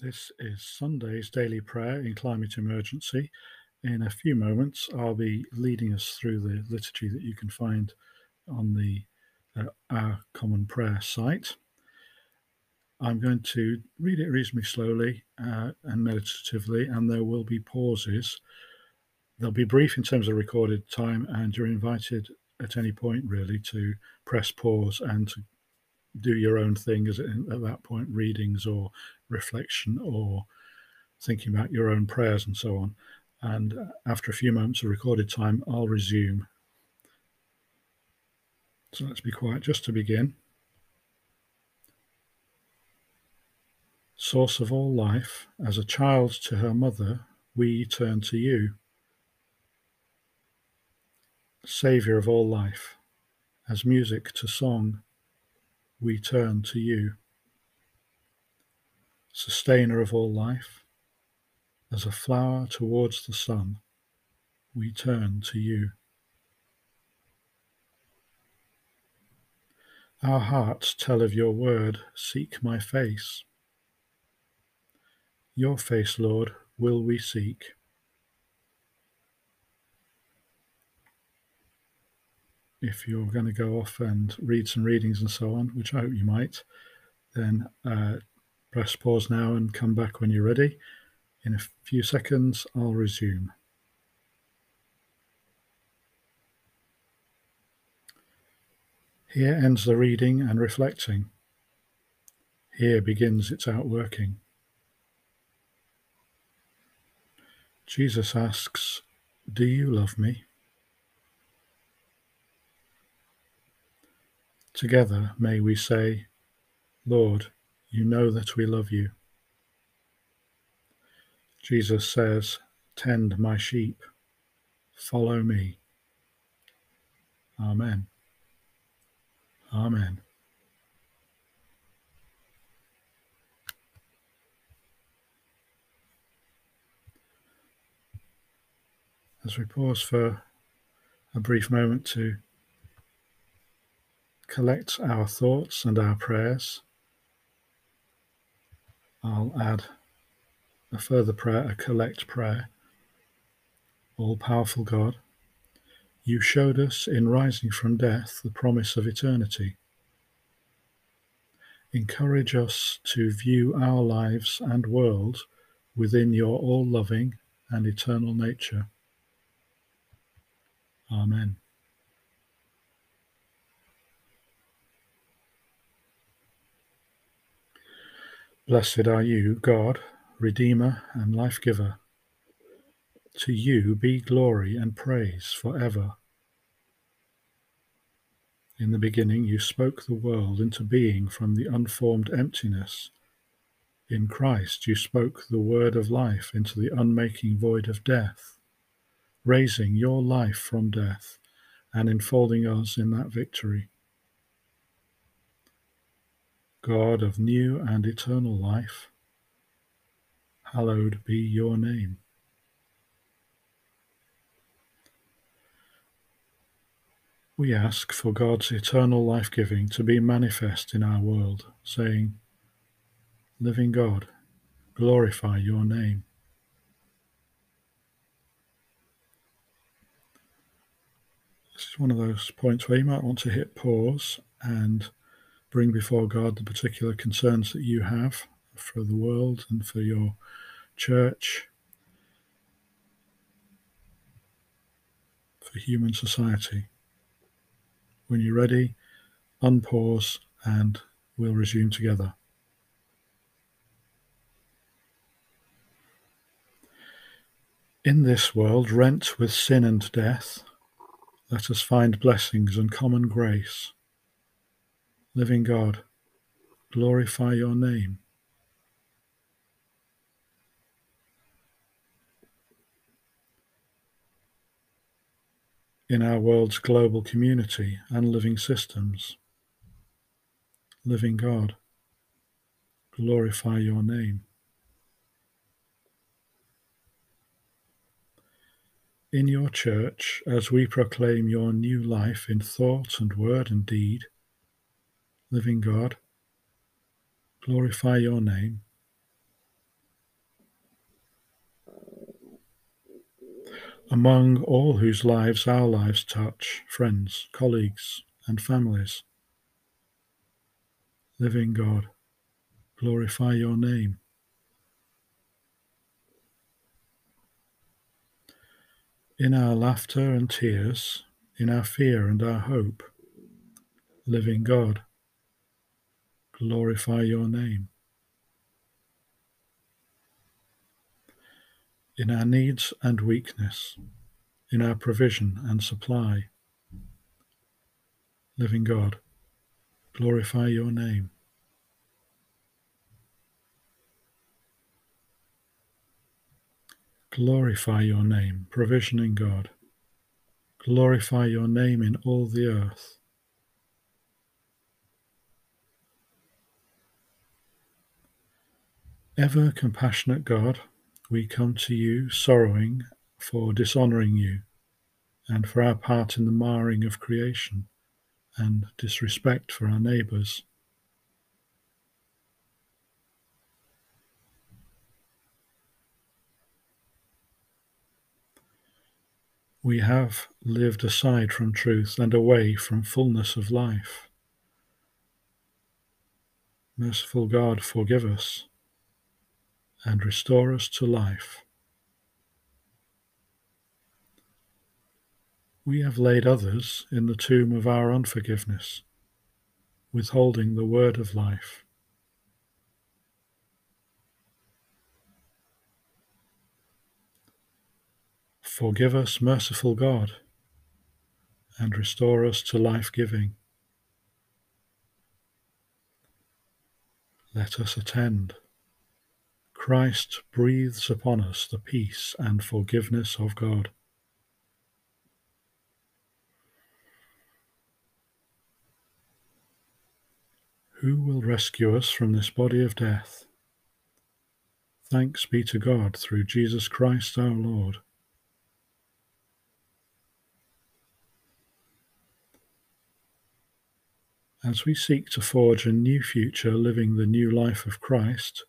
This is Sunday's daily prayer in climate emergency. In a few moments, I'll be leading us through the liturgy that you can find on the uh, Our Common Prayer site. I'm going to read it reasonably slowly uh, and meditatively, and there will be pauses. They'll be brief in terms of recorded time, and you're invited at any point really to press pause and to do your own thing at that point readings or reflection or thinking about your own prayers and so on. And uh, after a few moments of recorded time i'll resume. So let's be quiet just to begin. Source of all life as a child to her mother we turn to you. Saviour of all life as music to song we turn to you. Sustainer of all life, as a flower towards the sun, we turn to you. Our hearts tell of your word, seek my face. Your face, Lord, will we seek. If you're going to go off and read some readings and so on, which I hope you might, then uh, press pause now and come back when you're ready. In a few seconds, I'll resume. Here ends the reading and reflecting. Here begins its outworking. Jesus asks, Do you love me? Together may we say, Lord, you know that we love you. Jesus says, Tend my sheep, follow me. Amen. Amen. As we pause for a brief moment to collect our thoughts and our prayers. I'll add a further prayer, a collect prayer. All powerful God, you showed us in rising from death the promise of eternity. Encourage us to view our lives and world within your all loving and eternal nature. Amen. Blessed are you, God, Redeemer and Life Giver. To you be glory and praise for ever. In the beginning, you spoke the world into being from the unformed emptiness. In Christ, you spoke the word of life into the unmaking void of death, raising your life from death and enfolding us in that victory. God of new and eternal life, hallowed be your name. We ask for God's eternal life giving to be manifest in our world, saying, Living God, glorify your name. This is one of those points where you might want to hit pause and bring before God the particular concerns that you have for the world and for your church, for human society. When you're ready, unpause and we'll resume together. In this world rent with sin and death, let us find blessings and common grace Living God, glorify your name. In our world's global community and living systems, living God, glorify your name. In your church, as we proclaim your new life in thought and word and deed, living God. Glorify your name. Among all whose lives our lives touch, friends, colleagues, and families. Living God, glorify your name. in our laughter and tears, in our fear and our hope, living God, glorify your name. In our needs and weakness, in our provision and supply, living God, glorify your name. Glorify your name, provisioning God. Glorify your name in all the earth. Ever compassionate God, we come to you sorrowing for dishonouring you and for our part in the marring of creation and disrespect for our neighbours. We have lived aside from truth and away from fullness of life. Merciful God, forgive us and restore us to life. We have laid others in the tomb of our unforgiveness, withholding the word of life. Forgive us, merciful God, and restore us to life giving. Let us attend. Christ breathes upon us the peace and forgiveness of God. Who will rescue us from this body of death? Thanks be to God through Jesus Christ our Lord. As we seek to forge a new future living the new life of Christ,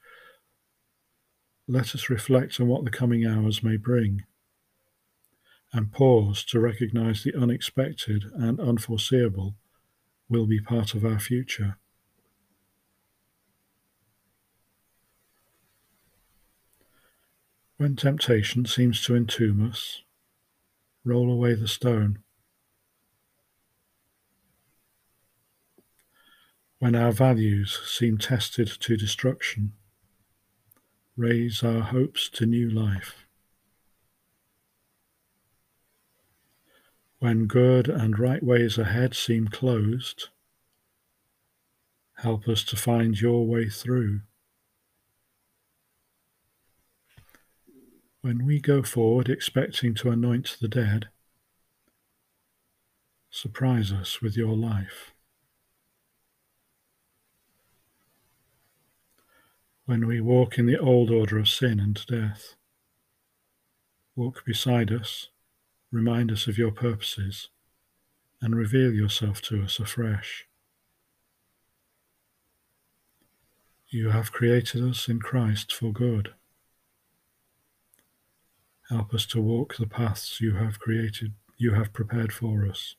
let us reflect on what the coming hours may bring and pause to recognize the unexpected and unforeseeable will be part of our future. When temptation seems to entomb us, roll away the stone. When our values seem tested to destruction, raise our hopes to new life. When good and right ways ahead seem closed, help us to find your way through. When we go forward expecting to anoint the dead, surprise us with your life. When we walk in the old order of sin and death, walk beside us, remind us of your purposes, and reveal yourself to us afresh. You have created us in Christ for good. Help us to walk the paths you have created, you have prepared for us.